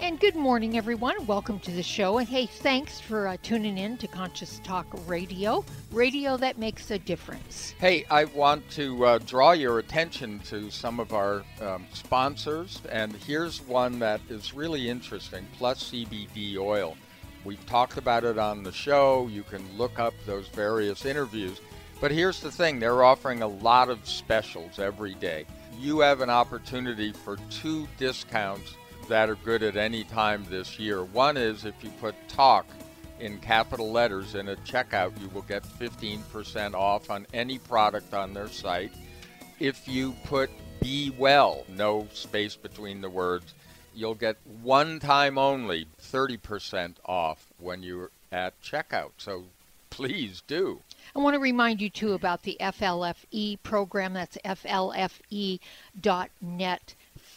And good morning, everyone. Welcome to the show. And hey, thanks for uh, tuning in to Conscious Talk Radio, radio that makes a difference. Hey, I want to uh, draw your attention to some of our um, sponsors. And here's one that is really interesting Plus CBD oil. We've talked about it on the show. You can look up those various interviews. But here's the thing they're offering a lot of specials every day. You have an opportunity for two discounts that are good at any time this year. One is if you put talk in capital letters in a checkout, you will get 15% off on any product on their site. If you put be well, no space between the words, you'll get one time only 30% off when you're at checkout. So please do. I want to remind you too about the FLFE program. That's FLFE.net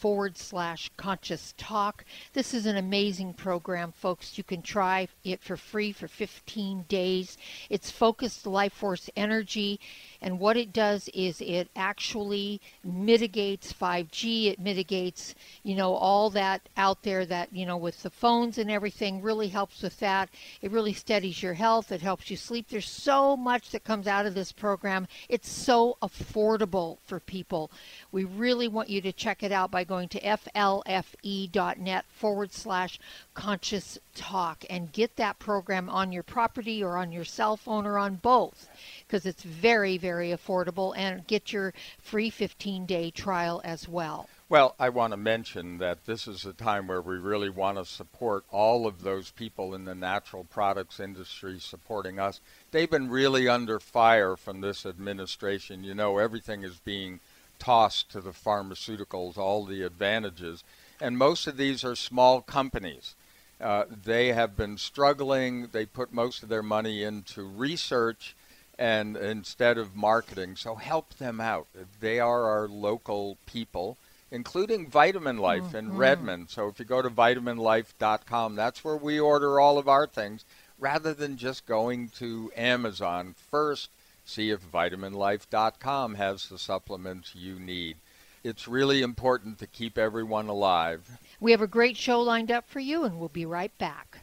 forward slash conscious talk. This is an amazing program, folks. You can try it for free for 15 days. It's focused life force energy. And what it does is it actually mitigates 5G. It mitigates, you know, all that out there that, you know, with the phones and everything really helps with that. It really steadies your health. It helps you sleep. There's so much that comes out of this program. It's so affordable for people. We really want you to check it out by going to flfe.net forward slash conscious talk and get that program on your property or on your cell phone or on both because it's very, very affordable and get your free 15 day trial as well. Well, I want to mention that this is a time where we really want to support all of those people in the natural products industry supporting us. They've been really under fire from this administration. You know, everything is being tossed to the pharmaceuticals, all the advantages. And most of these are small companies. Uh, they have been struggling. They put most of their money into research and instead of marketing. So help them out. They are our local people, including Vitamin Life mm-hmm. in Redmond. So if you go to vitaminlife.com, that's where we order all of our things rather than just going to Amazon. First, see if vitaminlife.com has the supplements you need. It's really important to keep everyone alive. We have a great show lined up for you, and we'll be right back.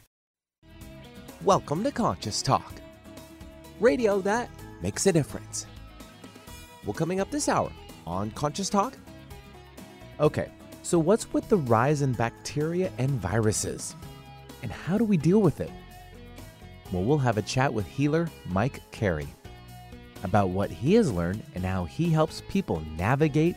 Welcome to Conscious Talk radio that makes a difference. Well, coming up this hour on Conscious Talk. Okay, so what's with the rise in bacteria and viruses? And how do we deal with it? Well, we'll have a chat with healer Mike Carey about what he has learned and how he helps people navigate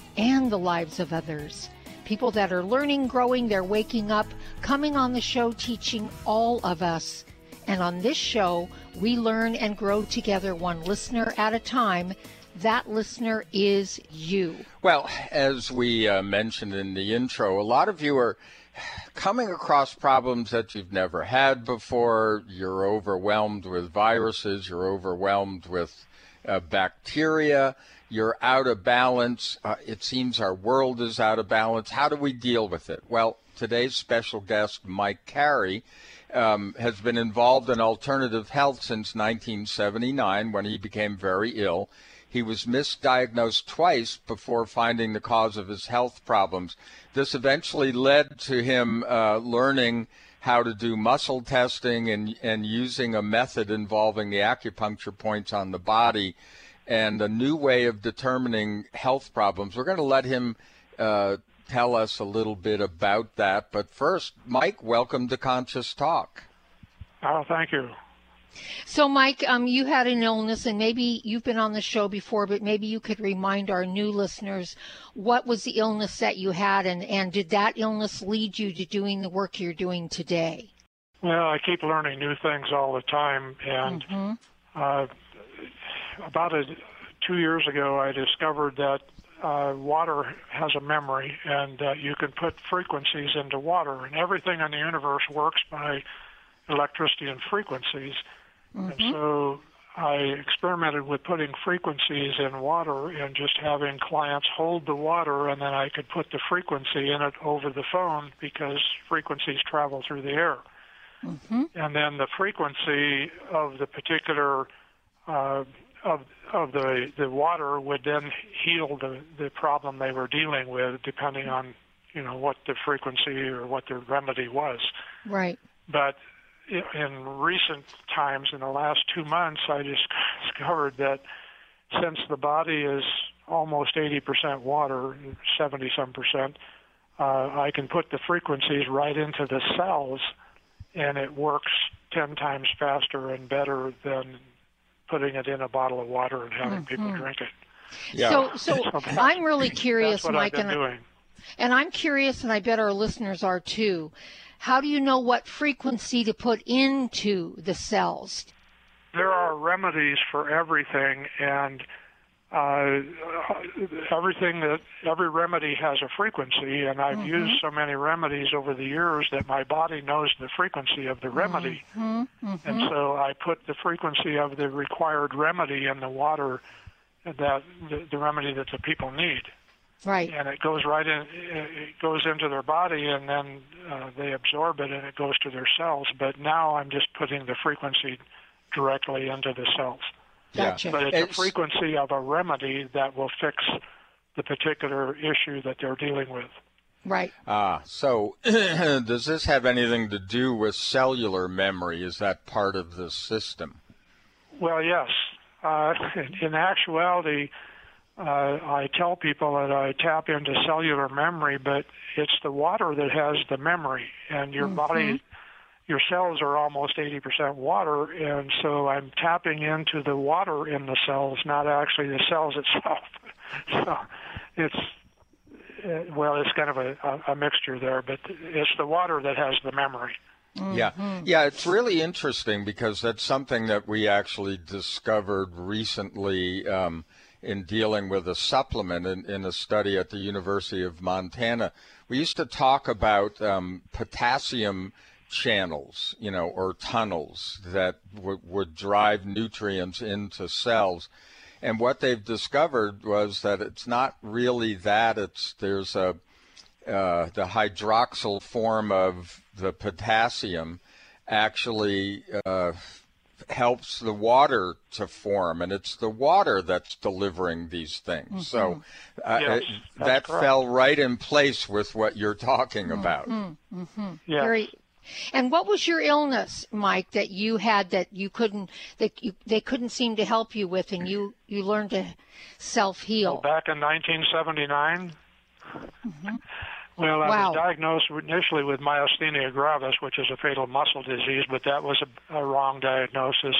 and the lives of others. People that are learning, growing, they're waking up, coming on the show, teaching all of us and on this show, we learn and grow together one listener at a time. That listener is you. Well, as we uh, mentioned in the intro, a lot of you are coming across problems that you've never had before. You're overwhelmed with viruses, you're overwhelmed with uh, bacteria, you're out of balance. Uh, it seems our world is out of balance. How do we deal with it? Well, today's special guest, Mike Carey, um, has been involved in alternative health since 1979 when he became very ill. He was misdiagnosed twice before finding the cause of his health problems. This eventually led to him uh, learning how to do muscle testing and, and using a method involving the acupuncture points on the body and a new way of determining health problems. We're going to let him uh, tell us a little bit about that. But first, Mike, welcome to Conscious Talk. Oh, thank you. So, Mike, um, you had an illness, and maybe you've been on the show before, but maybe you could remind our new listeners what was the illness that you had, and, and did that illness lead you to doing the work you're doing today? Well, I keep learning new things all the time, and mm-hmm. uh, about a, two years ago, I discovered that uh, water has a memory, and uh, you can put frequencies into water, and everything in the universe works by electricity and frequencies. Mm-hmm. And so I experimented with putting frequencies in water and just having clients hold the water, and then I could put the frequency in it over the phone because frequencies travel through the air. Mm-hmm. And then the frequency of the particular uh, of of the the water would then heal the the problem they were dealing with, depending on you know what the frequency or what the remedy was. Right. But in recent times, in the last two months, I just discovered that since the body is almost 80% water, 70 some percent, uh, I can put the frequencies right into the cells, and it works 10 times faster and better than putting it in a bottle of water and having mm-hmm. people drink it. Yeah. So, so, so I'm really curious, Mike, and, and I'm curious, and I bet our listeners are too. How do you know what frequency to put into the cells? There are remedies for everything, and uh, everything that every remedy has a frequency, and I've mm-hmm. used so many remedies over the years that my body knows the frequency of the remedy, mm-hmm. Mm-hmm. and so I put the frequency of the required remedy in the water that the, the remedy that the people need. Right. And it goes right in. It goes into their body, and then uh, they absorb it, and it goes to their cells. But now I'm just putting the frequency directly into the cells. Gotcha. But it's, it's a frequency of a remedy that will fix the particular issue that they're dealing with. Right. Ah, so does this have anything to do with cellular memory? Is that part of the system? Well, yes. Uh, in actuality, uh, I tell people that I tap into cellular memory, but it's the water that has the memory, and your mm-hmm. body, your cells are almost 80% water, and so I'm tapping into the water in the cells, not actually the cells itself. so it's uh, well, it's kind of a, a mixture there, but it's the water that has the memory. Mm-hmm. Yeah, yeah, it's really interesting because that's something that we actually discovered recently. Um, in dealing with a supplement in, in a study at the University of Montana. We used to talk about um, potassium channels, you know, or tunnels that w- would drive nutrients into cells. And what they've discovered was that it's not really that. It's there's a uh, the hydroxyl form of the potassium actually uh, helps the water to form, and it's the water that's delivering these things. Mm-hmm. So uh, yes, it, that correct. fell right in place with what you're talking mm-hmm. about. Mm-hmm. Yeah. Very, and what was your illness, Mike, that you had that you couldn't that you, they couldn't seem to help you with, and you you learned to self heal? Well, back in 1979. Well, I wow. was diagnosed initially with myasthenia gravis, which is a fatal muscle disease, but that was a, a wrong diagnosis.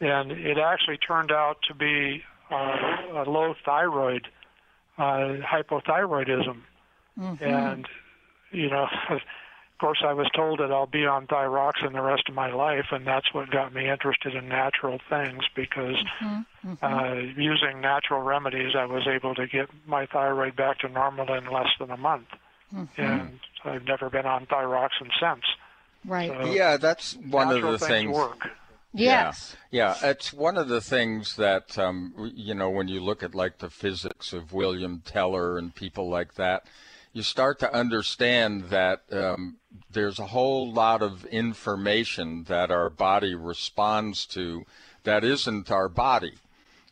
And it actually turned out to be uh, a low thyroid, uh, hypothyroidism. Mm-hmm. And, you know, of course, I was told that I'll be on thyroxine the rest of my life, and that's what got me interested in natural things because mm-hmm. Mm-hmm. Uh, using natural remedies, I was able to get my thyroid back to normal in less than a month mm-hmm. and I've never been on thyroxine since. Right. So yeah, that's one of the things. Work. Yes. Yeah, yeah, it's one of the things that um, you know when you look at like the physics of William Tiller and people like that, you start to understand that um, there's a whole lot of information that our body responds to that isn't our body.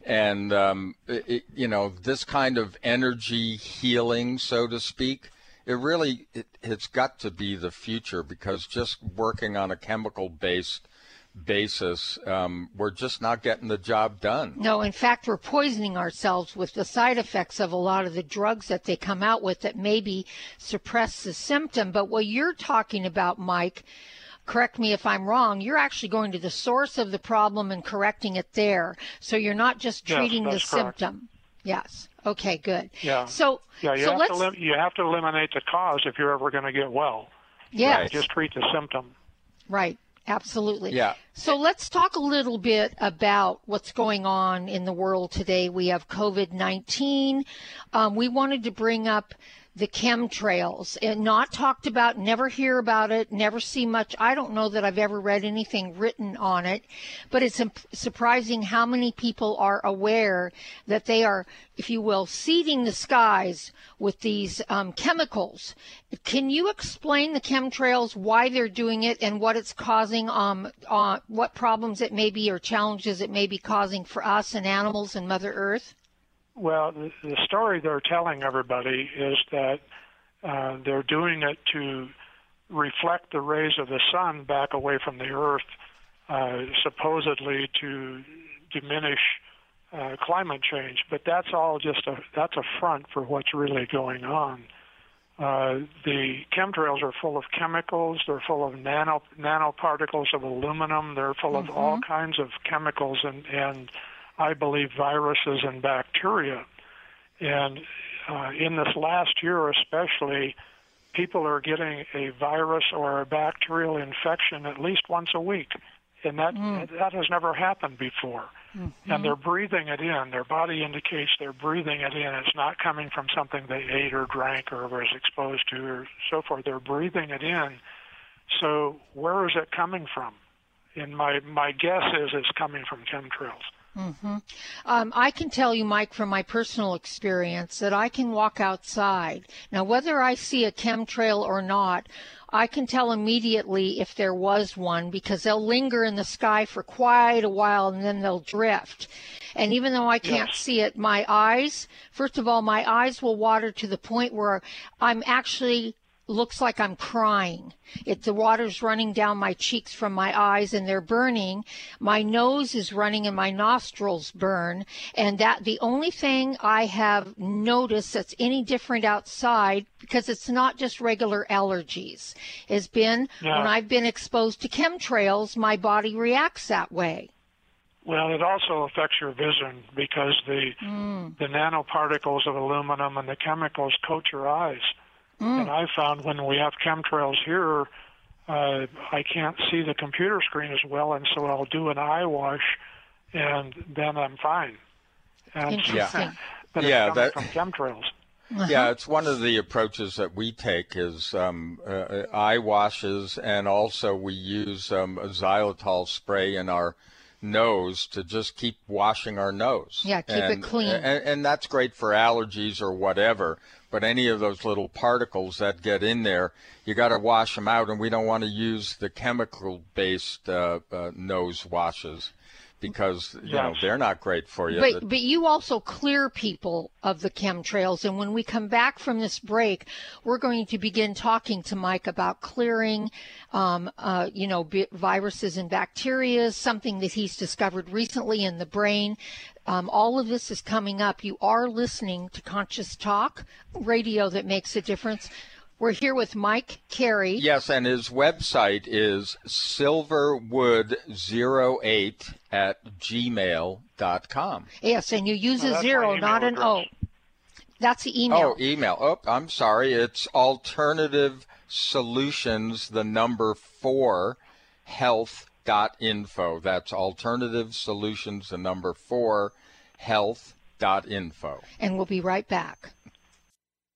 And um, it, you know this kind of energy healing, so to speak, it really it, it's got to be the future because just working on a chemical based basis, um, we're just not getting the job done. No, in fact, we're poisoning ourselves with the side effects of a lot of the drugs that they come out with that maybe suppress the symptom. But what you're talking about, Mike, correct me if I'm wrong, you're actually going to the source of the problem and correcting it there. So you're not just Yes, treating the correct. symptom. Yes. Okay, good. Yeah. So, Yeah, you so have let's, to lim- you have to eliminate the cause if you're ever going to get well. yes, Right. Just treat the symptom. right. Absolutely. Yeah. So let's talk a little bit about what's going on in the world today. We have COVID 19. Um, we wanted to bring up the chemtrails and not talked about, never hear about it, never see much. I don't know that I've ever read anything written on it, but it's surprising how many people are aware that they are, if you will, seeding the skies with these um, chemicals. Can you explain the chemtrails, why they're doing it, and what it's causing, um, uh, what problems it may be or challenges it may be causing for us and animals and Mother Earth? Well, the, story they're telling everybody is that uh, they're doing it to reflect the rays of the sun back away from the earth, uh, supposedly to diminish uh, climate change. But that's all just a that's a front for what's really going on. Uh, the chemtrails are full of chemicals. They're full of nano nanoparticles of aluminum. They're full of all kinds of chemicals and and I believe viruses and bacteria. And uh, in this last year, especially, people are getting a virus or a bacterial infection at least once a week, and that that has never happened before. And they're breathing it in. Their body indicates they're breathing it in. It's not coming from something they ate or drank or was exposed to or so forth. They're breathing it in. So where is it coming from? And my my guess is it's coming from chemtrails. Um, I can tell you, Mike, from my personal experience, that I can walk outside. Now, whether I see a chemtrail or not, I can tell immediately if there was one because they'll linger in the sky for quite a while and then they'll drift. And even though I can't Yes. see it, my eyes, first of all, my eyes will water to the point where I'm actually looks like I'm crying. It the water's running down my cheeks from my eyes and they're burning. My nose is running and my nostrils burn. And that the only thing I have noticed that's any different outside because it's not just regular allergies has been Yeah. when I've been exposed to chemtrails, my body reacts that way. Well, it also affects your vision because the hmm. the nanoparticles of aluminum and the chemicals coat your eyes. And I found when we have chemtrails here, uh, I can't see the computer screen as well, and so I'll do an eye wash, and then I'm fine. And Interesting. but Yeah, it's coming that- from chemtrails. Yeah, it's one of the approaches that we take is um, uh, eye washes, and also we use um, a xylitol spray in our nose to just keep washing our nose. Yeah, keep it clean. And, and that's great for allergies or whatever. But any of those little particles that get in there, you got to wash them out, and we don't want to use the chemical-based uh, uh, nose washes because you know they're not great for you. But but you also clear people of the chemtrails, and when we come back from this break, we're going to begin talking to Mike about clearing, um, uh, you know, bi- viruses and bacteria, something that he's discovered recently in the brain. Um, all of this is coming up. You are listening to Conscious Talk, radio that makes a difference. We're here with Mike Carey. Yes, and his website is silverwood08 at gmail.com. Yes, and you use a zero, not an O. That's the email. Oh, email. Oh, I'm sorry. It's alternative solutions, the number four, health.info. That's alternative solutions, the number four, health.info. and we'll be right back.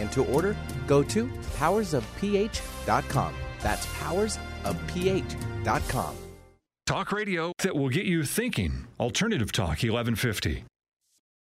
and to order, go to powersofph.com. That's powersofph.com. Talk radio that will get you thinking. Alternative Talk 1150.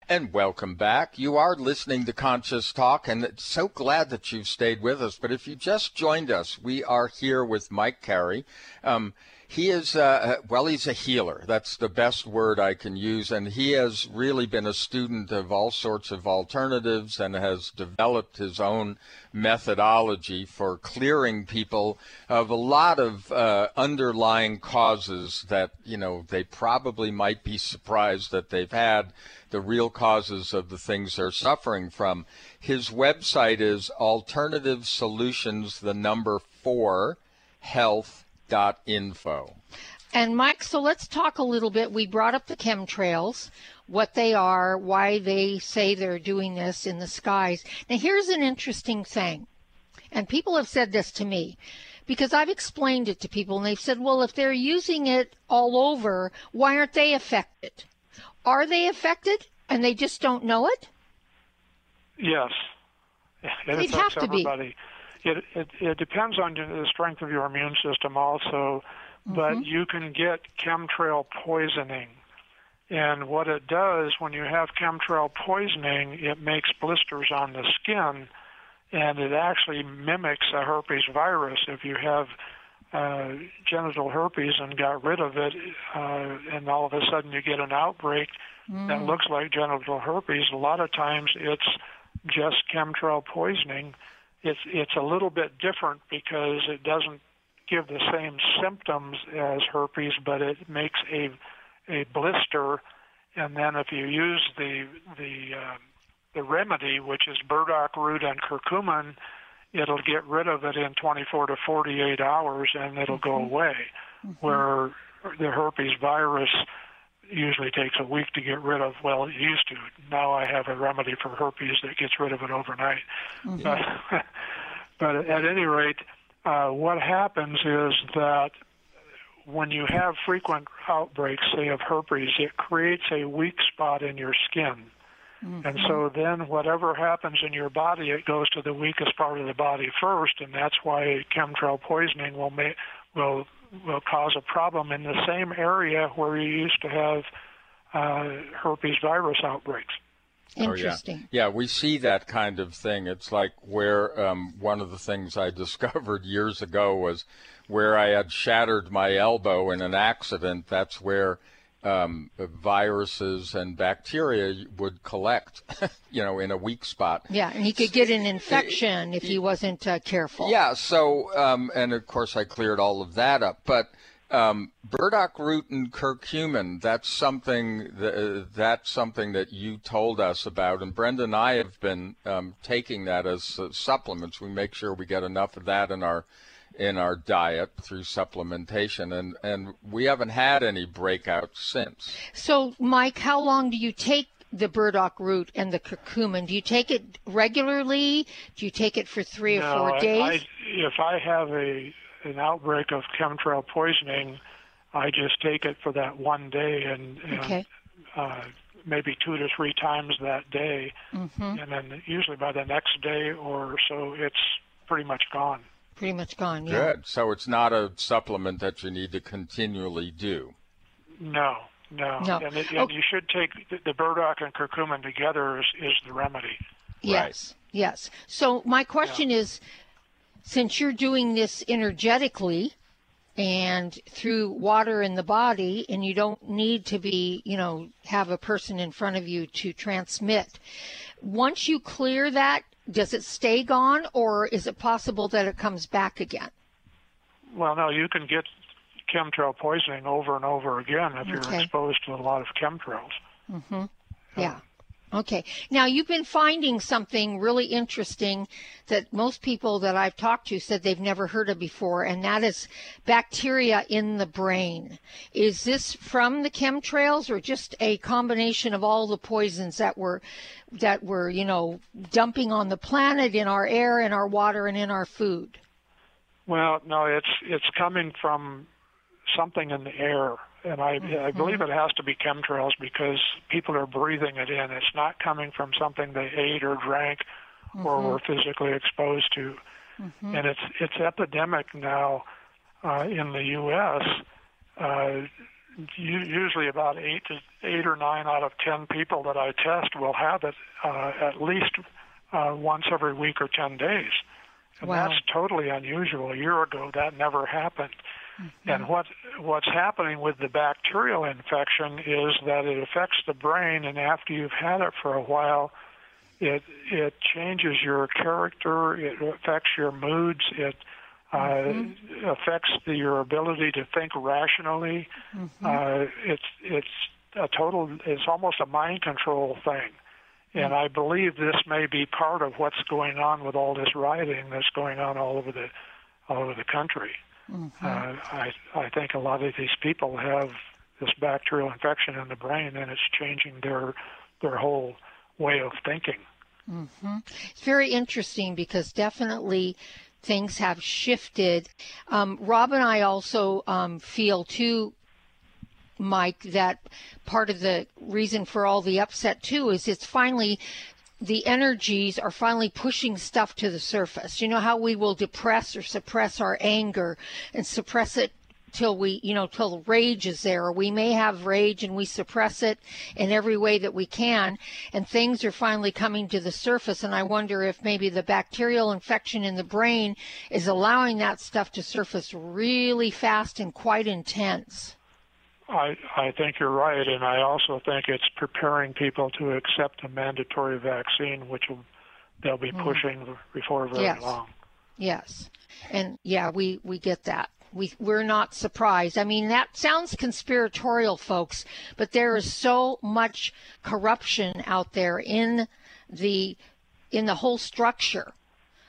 And welcome back. You are listening to Conscious Talk, and so glad that you've stayed with us. But if you just joined us, we are here with Mike Carey. Um, he is, uh, uh, well, he's a healer. That's the best word I can use. And he has really been a student of all sorts of alternatives and has developed his own methodology for clearing people of a lot of uh, underlying causes that, you know, they probably might be surprised that they've had the real causes of the things they're suffering from. His website is Alternative Solutions, the number four, health info. And Mike, so let's talk a little bit. We brought up the chemtrails, what they are, why they say they're doing this in the skies. Now, here's an interesting thing, and people have said this to me because I've explained it to people, and they've said, well, if they're using it all over, why aren't they affected? Are they affected and they just don't know it? Yes. It They'd have to everybody. be. It, it, it depends on the strength of your immune system also, but mm-hmm. you can get chemtrail poisoning And what it does when you have chemtrail poisoning, it makes blisters on the skin, and it actually mimics a herpes virus. If you have uh, genital herpes and got rid of it, uh, and all of a sudden you get an outbreak mm. that looks like genital herpes, a lot of times it's just chemtrail poisoning. It's it's a little bit different because it doesn't give the same symptoms as herpes, but it makes a a blister, and then if you use the the uh, the remedy, which is burdock root and curcumin, it'll get rid of it in 24 to 48 hours, and it'll mm-hmm. go away. Mm-hmm. Where the herpes virus usually takes a week to get rid of. Well, it used to. Now I have a remedy for herpes that gets rid of it overnight. Mm-hmm. But, but at any rate, uh, what happens is that when you have frequent outbreaks, say of herpes, it creates a weak spot in your skin. Mm-hmm. And so then whatever happens in your body, it goes to the weakest part of the body first, and that's why chemtrail poisoning will make will will cause a problem in the same area where you used to have uh, herpes virus outbreaks. Interesting. Oh, yeah. yeah, we see that kind of thing. It's like where um, one of the things I discovered years ago was where I had shattered my elbow in an accident. That's where um, viruses and bacteria would collect, you know, in a weak spot. Yeah, and he could get an infection if he wasn't uh, careful. Yeah, so, um, and of course I cleared all of that up. But um, burdock root and curcumin, that's something that, uh, that's something that you told us about. And Brenda and I have been um, taking that as uh, supplements. We make sure we get enough of that in our in our diet through supplementation, and, and we haven't had any breakouts since. So, Mike, how long do you take the burdock root and the curcumin? Do you take it regularly? Do you take it for three no, or four days? I, I, if I have a an outbreak of chemtrail poisoning, I just take it for that one day and, and okay. uh, maybe two to three times that day, mm-hmm. and then usually by the next day or so, it's pretty much gone pretty much gone. Yeah. Good. So it's not a supplement that you need to continually do. No, no. no. And, it, and oh. you should take the, the, burdock and curcumin together is, is the remedy. Yes, right. yes. So my question yeah. is, since you're doing this energetically and through water in the body, and you don't need to be, you know, have a person in front of you to transmit. Once you clear that, does it stay gone or is it possible that it comes back again? Well, no, you can get chemtrail poisoning over and over again if okay. you're exposed to a lot of chemtrails. Mm-hmm. Yeah. Okay. Now you've been finding something really interesting that most people that I've talked to said they've never heard of before, and that is bacteria in the brain. Is this from the chemtrails or just a combination of all the poisons that were that were, you know, dumping on the planet in our air, in our water, and in our food? Well, no, it's it's coming from something in the air and I, mm-hmm. I believe it has to be chemtrails because people are breathing it in. It's not coming from something they ate or drank mm-hmm. or were physically exposed to, mm-hmm. and it's it's epidemic now uh, in the U.S. Uh, usually about eight to eight or nine out of ten people that I test will have it uh, at least uh, once every week or ten days, and wow. that's totally unusual. A year ago, that never happened. Mm-hmm. And what what's happening with the bacterial infection is that it affects the brain, and after you've had it for a while, it it changes your character. It affects your moods. It uh, mm-hmm. affects the, your ability to think rationally. Mm-hmm. Uh, it's it's a total. It's almost a mind control thing. And I believe this may be part of what's going on with all this rioting that's going on all over the all over the country. Mm-hmm. Uh, I I think a lot of these people have this bacterial infection in the brain, and it's changing their their whole way of thinking. Mm-hmm. It's very interesting because definitely things have shifted. Um, Rob and I also um, feel too Mike, that part of the reason for all the upset too is it's finally the energies are finally pushing stuff to the surface. You know how we will depress or suppress our anger and suppress it till we, you know, till rage is there. We may have rage and we suppress it in every way that we can, and things are finally coming to the surface. And I wonder if maybe the bacterial infection in the brain is allowing that stuff to surface really fast and quite intense. I, I think you're right, and I also think it's preparing people to accept a mandatory vaccine, which will, they'll be mm. pushing before very yes. long. Yes, and yeah, we we get that. We we're not surprised. I mean, that sounds conspiratorial, folks, but there is so much corruption out there in the in the whole structure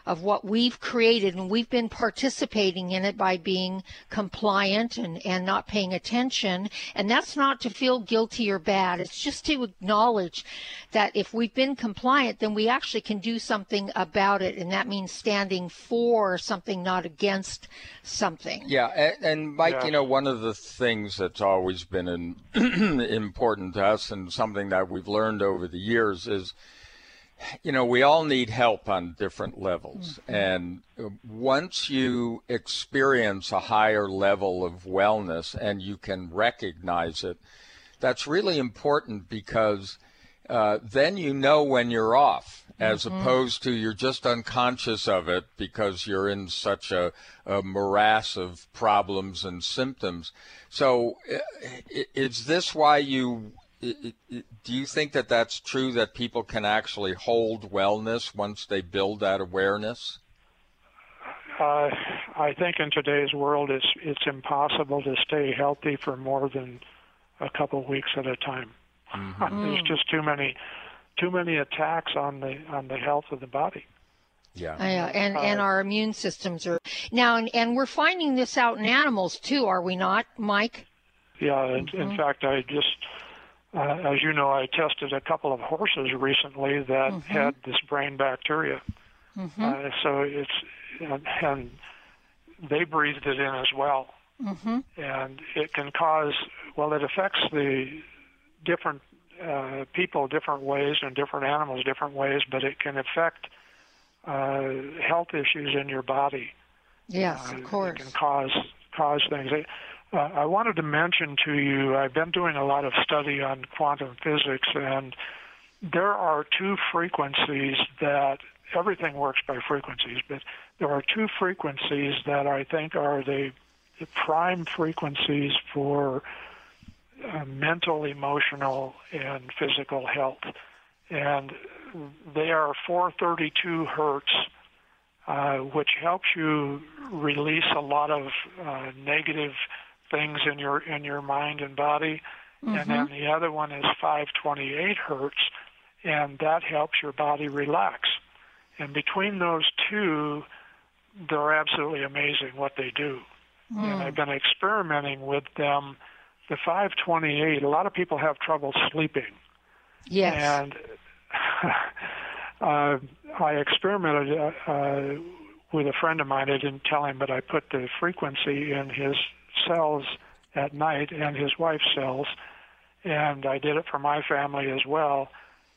of what we've created and we've been participating in it by being compliant and, and not paying attention. And that's not to feel guilty or bad. It's just to acknowledge that if we've been compliant, then we actually can do something about it. And that means standing for something, not against something. Yeah. And, and Mike, yeah. you know, one of the things that's always been an important to us and something that we've learned over the years is you know, we all need help on different levels. Mm-hmm. And uh, once you experience a higher level of wellness and you can recognize it, that's really important because uh, then you know when you're off, as mm-hmm. opposed to you're just unconscious of it because you're in such a, a morass of problems and symptoms. So, uh, is this why you do you think that that's true that people can actually hold wellness once they build that awareness? Uh, I think in today's world, it's it's impossible to stay healthy for more than a couple weeks at a time. Mm-hmm. There's just too many too many attacks on the on the health of the body. Yeah. Uh, and uh, and our immune systems are now and, and we're finding this out in animals too, are we not, Mike? Yeah, in, mm-hmm. in fact I just uh, as you know, I tested a couple of horses recently that mm-hmm. had this brain bacteria. Mm-hmm. Uh, so it's and, and, they breathed it in as well, mm-hmm. and it can cause well, it affects the different uh, people different ways and different animals different ways, but it can affect uh, health issues in your body. Yes, of course. Uh, it can cause cause things. Uh, I wanted to mention to you, I've been doing a lot of study on quantum physics, and there are two frequencies that everything works by frequencies, but there are two frequencies that I think are the, the prime frequencies for uh, mental, emotional, and physical health. And they are 432 hertz, uh, which helps you release a lot of uh, negative things in your in your mind and body. Mm-hmm. And then the other one is 528 hertz, and that helps your body relax. And between those two, they're absolutely amazing what they do. Mm. And I've been experimenting with them. The 528, a lot of people have trouble sleeping. Yes. And uh, I experimented uh, uh, with a friend of mine. I didn't tell him, but I put the frequency in his cells at night and his wife's cells. And I did it for my family as well.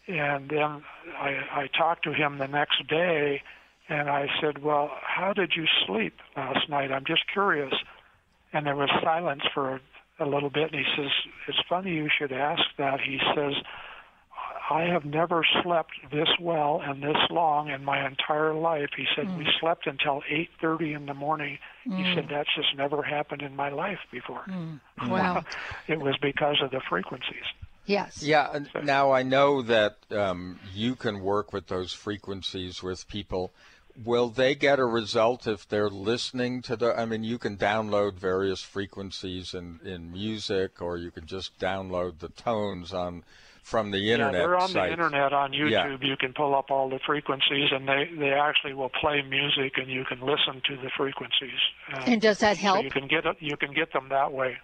And then I, I talked to him the next day and I said, Well, how did you sleep last night? I'm just curious. And there was silence for a little bit. And he says, It's funny you should ask that. He says, I have never slept this well and this long in my entire life. He said mm. we slept until 8:30 in the morning. Mm. He said that's just never happened in my life before. Mm. Wow. it was because of the frequencies. Yes. Yeah. Now I know that um, you can work with those frequencies with people. Will they get a result if they're listening to the? I mean, you can download various frequencies in, in music, or you can just download the tones on from the internet. Yeah, they're on sites. the internet on YouTube. Yeah. You can pull up all the frequencies, and they they actually will play music, and you can listen to the frequencies. Uh, and does that help? So you can get you can get them that way.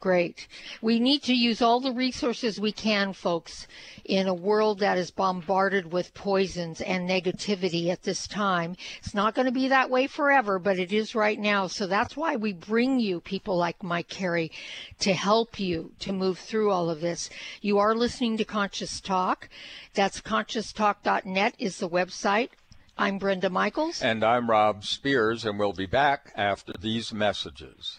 Great. We need to use all the resources we can, folks, in a world that is bombarded with poisons and negativity at this time. It's not going to be that way forever, but it is right now. So that's why we bring you people like Mike Carey to help you to move through all of this. You are listening to Conscious Talk. That's conscioustalk.net is the website. I'm Brenda Michaels. And I'm Rob Spears, and we'll be back after these messages.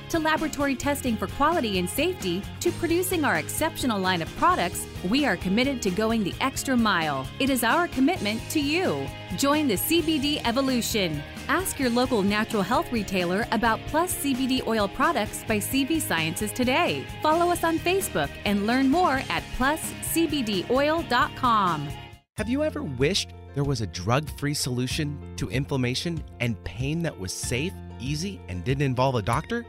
to laboratory testing for quality and safety to producing our exceptional line of products, we are committed to going the extra mile. It is our commitment to you. Join the CBD evolution. Ask your local natural health retailer about Plus CBD oil products by CV Sciences today. Follow us on Facebook and learn more at pluscbdoil.com. Have you ever wished there was a drug free solution to inflammation and pain that was safe, easy, and didn't involve a doctor?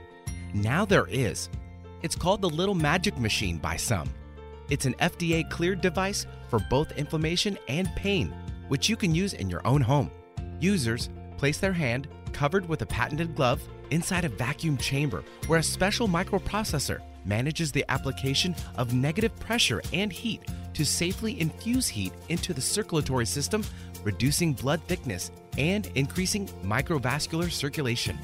Now there is. It's called the Little Magic Machine by some. It's an FDA cleared device for both inflammation and pain, which you can use in your own home. Users place their hand, covered with a patented glove, inside a vacuum chamber where a special microprocessor manages the application of negative pressure and heat to safely infuse heat into the circulatory system, reducing blood thickness and increasing microvascular circulation.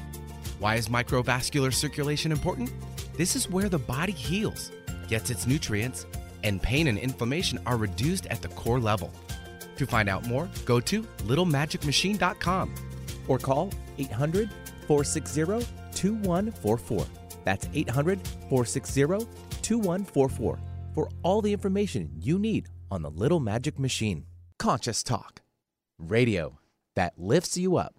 Why is microvascular circulation important? This is where the body heals, gets its nutrients, and pain and inflammation are reduced at the core level. To find out more, go to littlemagicmachine.com or call 800 460 2144. That's 800 460 2144 for all the information you need on the Little Magic Machine. Conscious Talk, radio that lifts you up.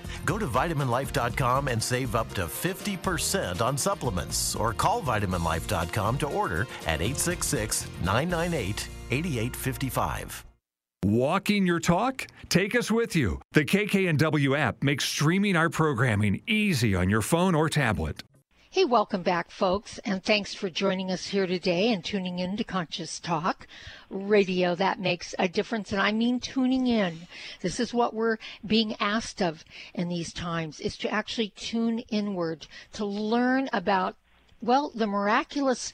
Go to vitaminlife.com and save up to 50% on supplements or call vitaminlife.com to order at 866 998 8855. Walking your talk? Take us with you. The KKNW app makes streaming our programming easy on your phone or tablet. Hey, welcome back, folks, and thanks for joining us here today and tuning in to Conscious Talk radio that makes a difference. And I mean tuning in. This is what we're being asked of in these times is to actually tune inward, to learn about, well, the miraculous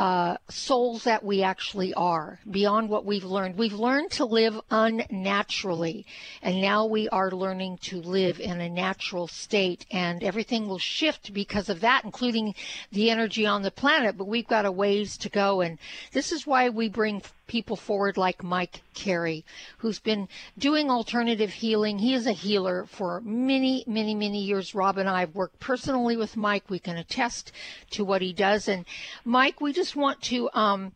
uh, souls that we actually are, beyond what we've learned. We've learned to live unnaturally, and now we are learning to live in a natural state, and everything will shift because of that, including the energy on the planet. But we've got a ways to go, and this is why we bring people forward like Mike Carey, who's been doing alternative healing. He is a healer for many, many, many years. Rob and I have worked personally with Mike. We can attest to what he does. And Mike, we just want to um,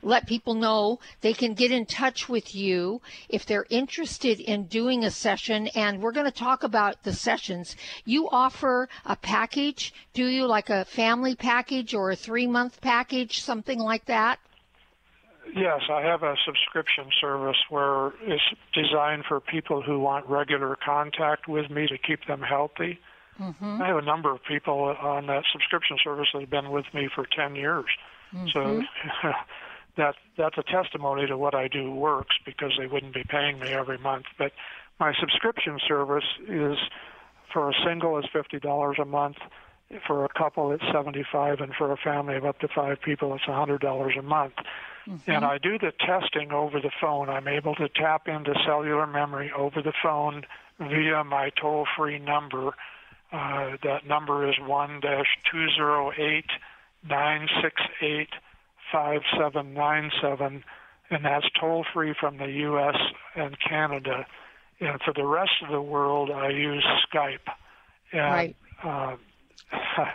let people know they can get in touch with you if they're interested in doing a session. And we're going to talk about the sessions. You offer a package, do you, like a family package or a three month package, something like that? Yes, I have a subscription service where it's designed for people who want regular contact with me to keep them healthy. Mm-hmm. I have a number of people on that subscription service that have been with me for 10 years. Mm-hmm. So that that's a testimony to what I do works because they wouldn't be paying me every month. But my subscription service is for a single is fifty dollars a month, for a couple it's seventy five, and for a family of up to five people it's a hundred dollars a month. Mm-hmm. And I do the testing over the phone. I'm able to tap into cellular memory over the phone via my toll free number. Uh, that number is one dash two zero eight nine six eight 5797, and that's toll free from the U.S. and Canada. And for the rest of the world, I use Skype. And, right. Uh,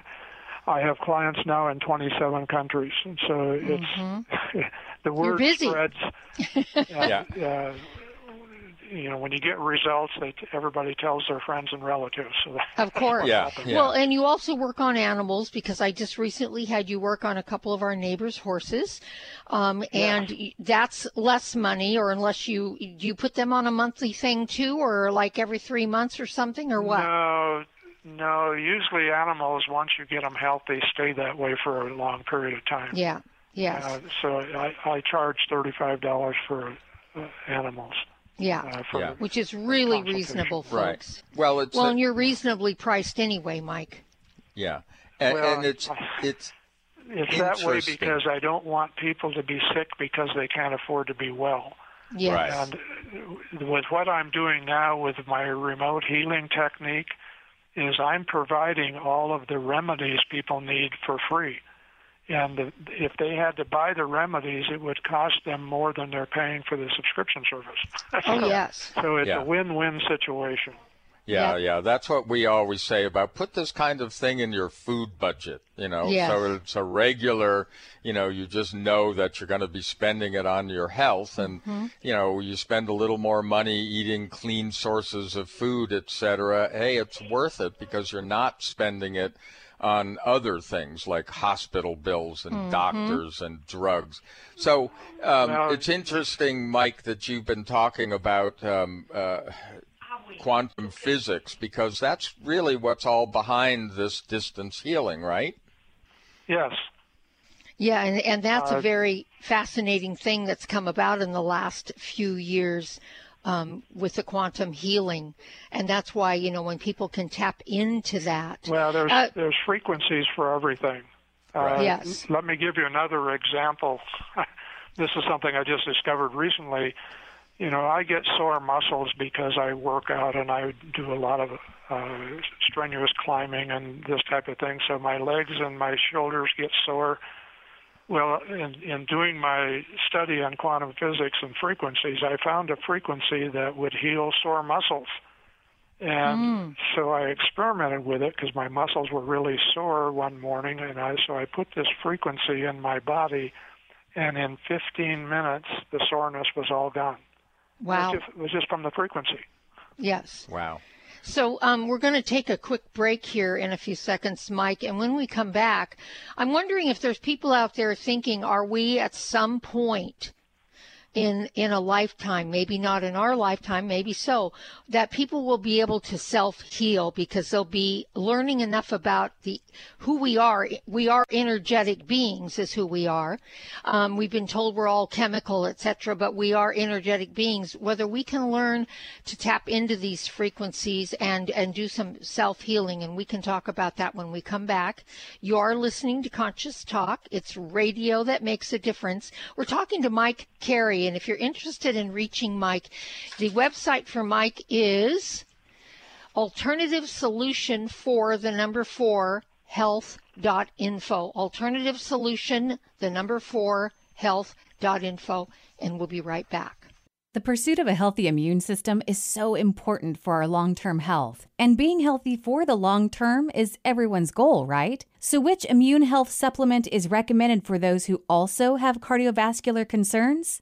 I have clients now in 27 countries, and so mm-hmm. It's the word spreads. yeah. Uh, you know, when you get results, they everybody tells their friends and relatives. So of course. yeah, yeah. Well, and you also work on animals because I just recently had you work on a couple of our neighbors' horses, um, and yeah. that's less money, or unless you do you put them on a monthly thing too, or like every three months or something, or what? No. No, usually animals, once you get them healthy, stay that way for a long period of time. Yeah, yes. Uh, so I, I charge $35 for uh, animals. Yeah, uh, yeah. which is really reasonable, folks. Right. Well, it's well, a, and you're reasonably priced anyway, Mike. Yeah, and, well, and it's it's it's that way because I don't want people to be sick because they can't afford to be well. Yeah. Right. And with what I'm doing now with my remote healing technique, is I'm providing all of the remedies people need for free and if they had to buy the remedies, it would cost them more than they're paying for the subscription service. oh yes. So it's yeah. a win-win situation. Yeah, yeah, that's what we always say about put this kind of thing in your food budget, you know, yes. so it's a regular, you know, you just know that you're going to be spending it on your health and, mm-hmm. you know, you spend a little more money eating clean sources of food, etc. Hey, it's worth it because you're not spending it on other things like hospital bills and mm-hmm. doctors and drugs. So um, it's interesting, Mike, that you've been talking about um, uh, quantum physics because that's really what's all behind this distance healing, right? Yes. Yeah, and, and that's uh, a very fascinating thing that's come about in the last few years um, with the quantum healing, and that's why you know when people can tap into that. Well, there's uh, there's frequencies for everything. Uh, yes. Let me give you another example. this is something I just discovered recently. You know, I get sore muscles because I work out and I do a lot of uh, strenuous climbing and this type of thing. So my legs and my shoulders get sore well, in, in doing my study on quantum physics and frequencies, I found a frequency that would heal sore muscles. And mm. so I experimented with it because my muscles were really sore one morning, and I so I put this frequency in my body, and in 15 minutes the soreness was all gone. Wow! It was just, it was just from the frequency. Yes. Wow. So um, we're going to take a quick break here in a few seconds, Mike. And when we come back, I'm wondering if there's people out there thinking, are we at some point in in a lifetime maybe not in our lifetime maybe so that people will be able to self heal because they'll be learning enough about the who we are. We are energetic beings is who we are. Um, we've been told we're all chemical etc but we are energetic beings. Whether we can learn to tap into these frequencies and and do some self healing and we can talk about that when we come back. You are listening to conscious talk. It's radio that makes a difference. We're talking to mike carey and if you're interested in reaching Mike, the website for Mike is alternative solution for the number four health.info. Alternative solution, the number four health life.info, and we'll be right back. The pursuit of a healthy immune system is so important for our long term health. And being healthy for the long term is everyone's goal, right? So, which immune health supplement is recommended for those who also have cardiovascular concerns?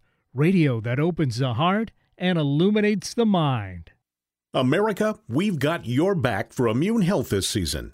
radio that opens the heart and illuminates the mind. America, we've got your back for immune health this season.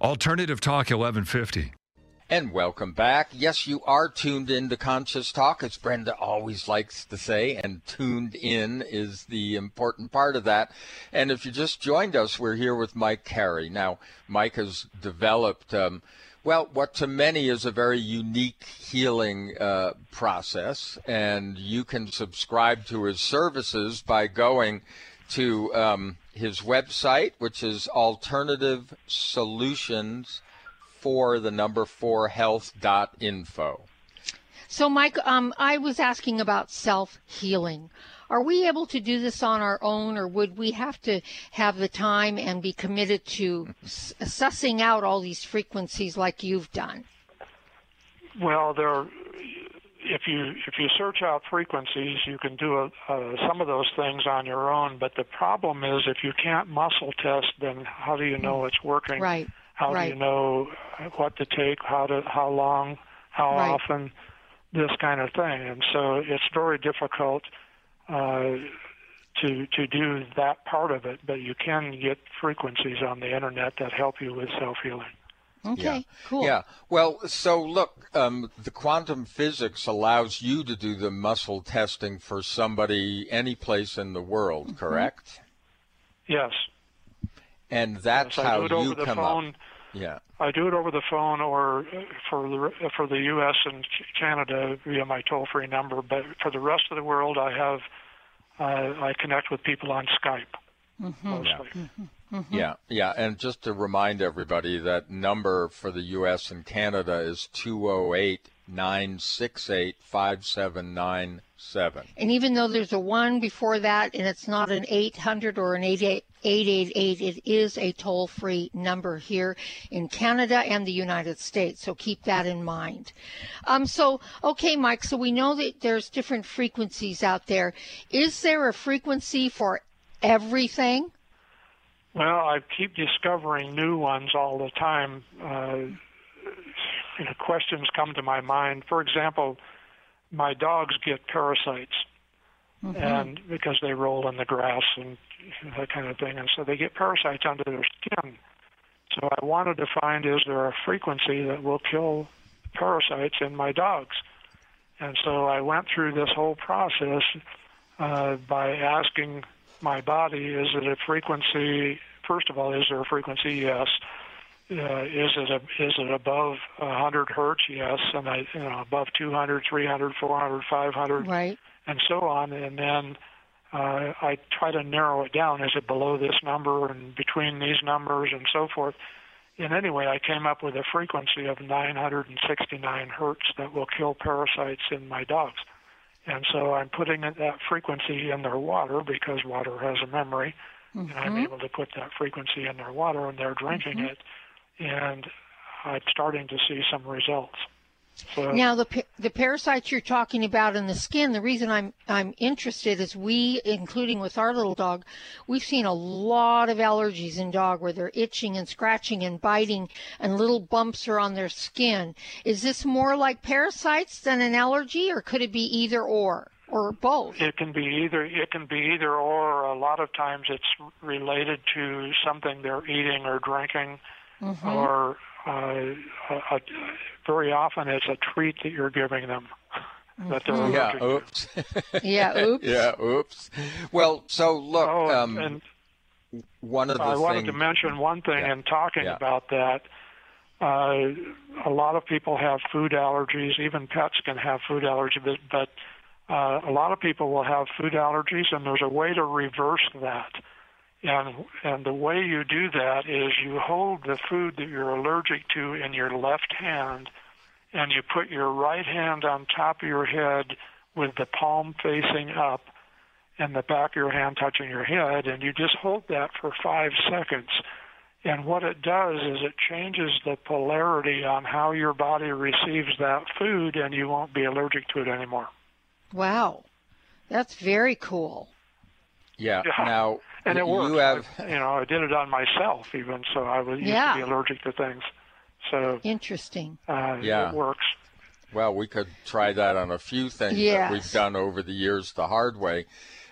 Alternative Talk 1150. And welcome back. Yes, you are tuned in to Conscious Talk, as Brenda always likes to say, and tuned in is the important part of that. And if you just joined us, we're here with Mike Carey. Now, Mike has developed, um, well, what to many is a very unique healing uh, process, and you can subscribe to his services by going to um, his website, which is alternative solutions for the number four health.info. So, Mike, um, I was asking about self healing. Are we able to do this on our own, or would we have to have the time and be committed to sussing out all these frequencies like you've done? Well, there if you if you search out frequencies, you can do a, uh, some of those things on your own. But the problem is, if you can't muscle test, then how do you know it's working? Right. How right. do you know what to take? How to how long? How right. often? This kind of thing. And so it's very difficult uh, to to do that part of it. But you can get frequencies on the internet that help you with self healing. Okay, yeah. cool. Yeah. Well, so look, um, the quantum physics allows you to do the muscle testing for somebody any place in the world, mm-hmm. correct? Yes. And that's yes, how I do it you over the come phone. up. Yeah. I do it over the phone or for the for the U.S. and Canada via my toll-free number. But for the rest of the world, I have uh, I connect with people on Skype mm-hmm. mostly. Yeah. Mm-hmm. Yeah, yeah, and just to remind everybody, that number for the U.S. and Canada is 208 968 5797. And even though there's a 1 before that and it's not an 800 or an 888, it is a toll free number here in Canada and the United States. So keep that in mind. Um, so, okay, Mike, so we know that there's different frequencies out there. Is there a frequency for everything? Well, I keep discovering new ones all the time. Uh, you know, questions come to my mind. For example, my dogs get parasites, mm-hmm. and because they roll in the grass and that kind of thing, and so they get parasites under their skin. So I wanted to find is there a frequency that will kill parasites in my dogs, and so I went through this whole process uh, by asking my body, is it a frequency? First of all, is there a frequency? Yes. uh, is it a, is it above 100 hertz? Yes, and I you know above 200, 300, 400, 500, right, and so on. And then uh, I try to narrow it down. Is it below this number and between these numbers and so forth? And anyway, I came up with a frequency of 969 hertz that will kill parasites in my dogs. And so I'm putting that frequency in their water because water has a memory, mm-hmm. and I'm mm-hmm. able to put that frequency in their water, and they're drinking mm-hmm. it, and I'm starting to see some results. Now the the parasites you're talking about in the skin. The reason I'm I'm interested is we, including with our little dog, we've seen a lot of allergies in dog where they're itching and scratching and biting, and little bumps are on their skin. Is this more like parasites than an allergy, or could it be either or? Or both. It can be either. It can be either or. A lot of times, it's related to something they're eating or drinking, mm-hmm. or uh, a, a, very often it's a treat that you're giving them. That they're mm-hmm. yeah. Oops. yeah. Oops. yeah. Oops. Well, so look. Oh, um, and one of the I wanted to mention one thing yeah. in talking yeah. about that. Uh, a lot of people have food allergies. Even pets can have food allergies, but uh, a lot of people will have food allergies, and there's a way to reverse that. And and the way you do that is you hold the food that you're allergic to in your left hand, and you put your right hand on top of your head with the palm facing up, and the back of your hand touching your head, and you just hold that for five seconds. And what it does is it changes the polarity on how your body receives that food, and you won't be allergic to it anymore. Wow, that's very cool. Yeah. yeah. Now and it works. You have, I, you know, I did it on myself even, so I was used yeah. to be allergic to things. So interesting. Uh, yeah, it works. Well, we could try that on a few things yes. that we've done over the years the hard way.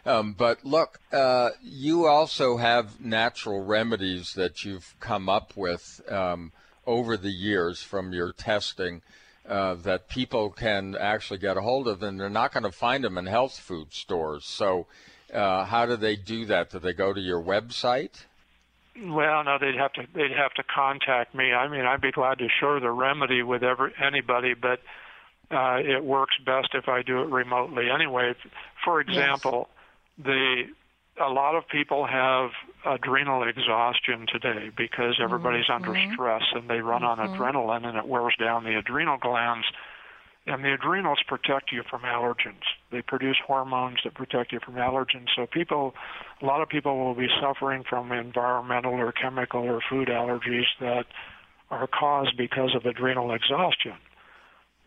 Um, but look, uh, you also have natural remedies that you've come up with um, over the years from your testing uh, that people can actually get a hold of, and they're not going to find them in health food stores. So uh, how do they do that? Do they go to your website? Well, no, they'd have to they'd have to contact me. I mean, I'd be glad to share the remedy with every, anybody, but uh, it works best if I do it remotely. Anyway, for example, yes. the a lot of people have adrenal exhaustion today because everybody's mm-hmm. under stress and they run mm-hmm. on adrenaline and it wears down the adrenal glands and the adrenals protect you from allergens. They produce hormones that protect you from allergens. So people, a lot of people will be suffering from environmental or chemical or food allergies that are caused because of adrenal exhaustion.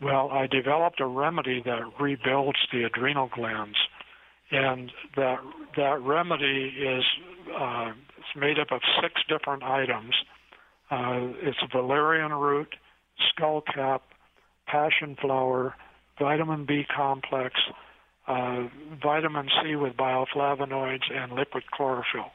Well, I developed a remedy that rebuilds the adrenal glands, and that that remedy is uh, it's made up of six different items. Uh, it's valerian root, skullcap, passion flower, vitamin B complex, uh, vitamin C with bioflavonoids, and liquid chlorophyll.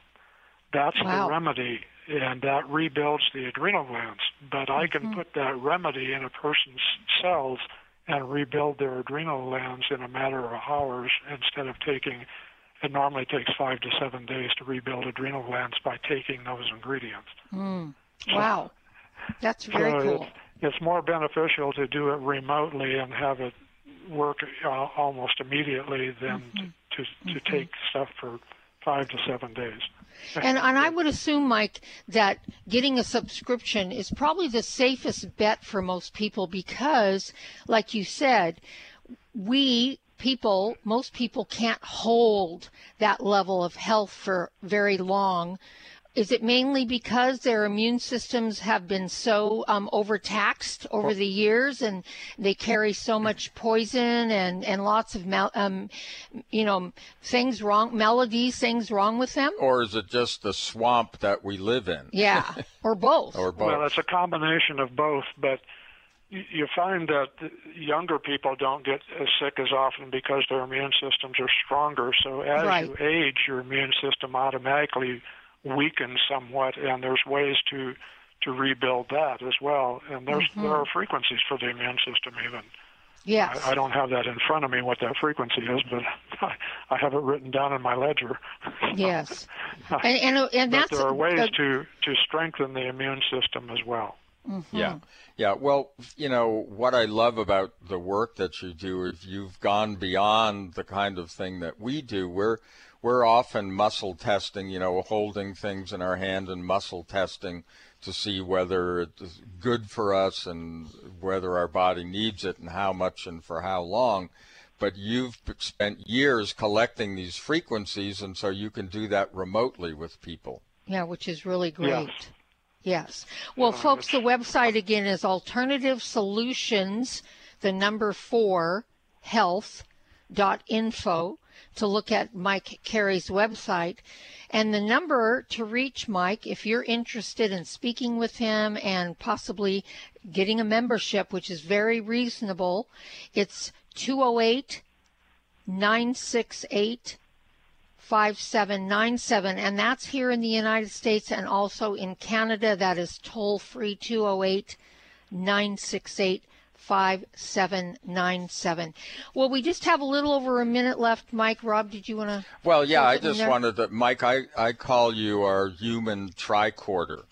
That's wow. the remedy, and that rebuilds the adrenal glands. But I can mm-hmm. put that remedy in a person's cells and rebuild their adrenal glands in a matter of hours instead of taking it normally takes five to seven days to rebuild adrenal glands by taking those ingredients. Mm. Wow. That's very so cool it's more beneficial to do it remotely and have it work uh, almost immediately than mm-hmm. to to, mm-hmm. take stuff for five to seven days. And and I would assume, Mike, that getting a subscription is probably the safest bet for most people because, like you said, we people, most people can't hold that level of health for very long is it mainly because their immune systems have been so um, overtaxed over the years and they carry so much poison and, and lots of, mel- um, you know, things wrong, melodies, things wrong with them? Or is it just the swamp that we live in? Yeah, or both. or both. Well, it's a combination of both, but you find that younger people don't get as sick as often because their immune systems are stronger. So as right. you age, your immune system automatically – weakened somewhat, and there's ways to to rebuild that as well. And there's mm-hmm. there are frequencies for the immune system even. Yes. I, I don't have that in front of me what that frequency is, but I have it written down in my ledger. Yes. and and, and but that's there are ways uh, to to strengthen the immune system as well. Mm-hmm. Yeah. Yeah. Well, you know, what I love about the work that you do is you've gone beyond the kind of thing that we do. We're we're often muscle testing, you know, holding things in our hand and muscle testing to see whether it's good for us and whether our body needs it and how much and for how long. But you've spent years collecting these frequencies, and so you can do that remotely with people. Yeah, which is really great. Yes. Yes. Well, folks, the website again is Alternative Solutions, the number four, health dot info to look at Mike Carey's website. And the number to reach Mike, if you're interested in speaking with him and possibly getting a membership, which is very reasonable, it's 208 968 5797 and that's here in the United States and also in Canada that is toll free 208 968 5797. Well, we just have a little over a minute left. Mike, Rob, did you want to? Well, yeah, I just wanted to, Mike, I, I call you our human tricorder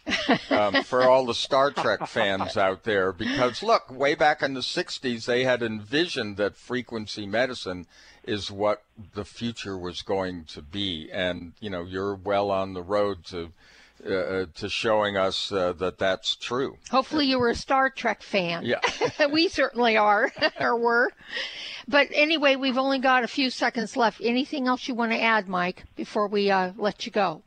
um, for all the Star Trek fans out there. Because, look, way back in the 60s, they had envisioned that frequency medicine is what the future was going to be. And, you know, you're well on the road to uh, to showing us uh, that that's true. Hopefully, you were a Star Trek fan. Yeah. we certainly are, or were. But anyway, we've only got a few seconds left. Anything else you want to add, Mike, before we uh, let you go?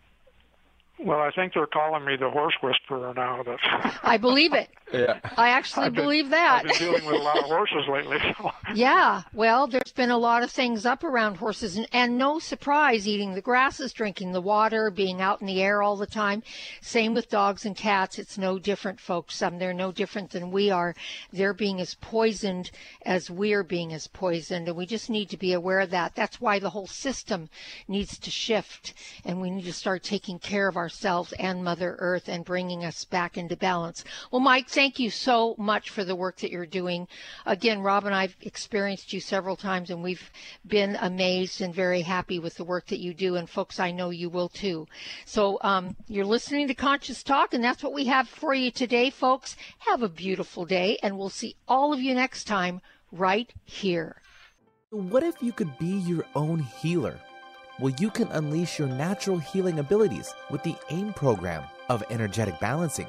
Well, I think they're calling me the horse whisperer now. That's I believe it. Yeah. I actually I've been- believe that. I've been dealing with a lot of horses lately. So. Yeah, well, there's been a lot of things up around horses, and, and no surprise, eating the grasses, drinking the water, being out in the air all the time. Same with dogs and cats. It's no different, folks. Um, they're no different than we are. They're being as poisoned as we're being as poisoned, and we just need to be aware of that. That's why the whole system needs to shift, and we need to start taking care of ourselves and Mother Earth and bringing us back into balance. Well, Mike, thank you so much for the work that you're doing. Again, Rob and I've experienced you several times, and we've been amazed and very happy with the work that you do. And folks, I know you will too. So um, you're listening to Conscious Talk, and that's what we have for you today, folks. Have a beautiful day, and we'll see all of you next time right here. What if you could be your own healer? Well, you can unleash your natural healing abilities with the AIM program of energetic balancing.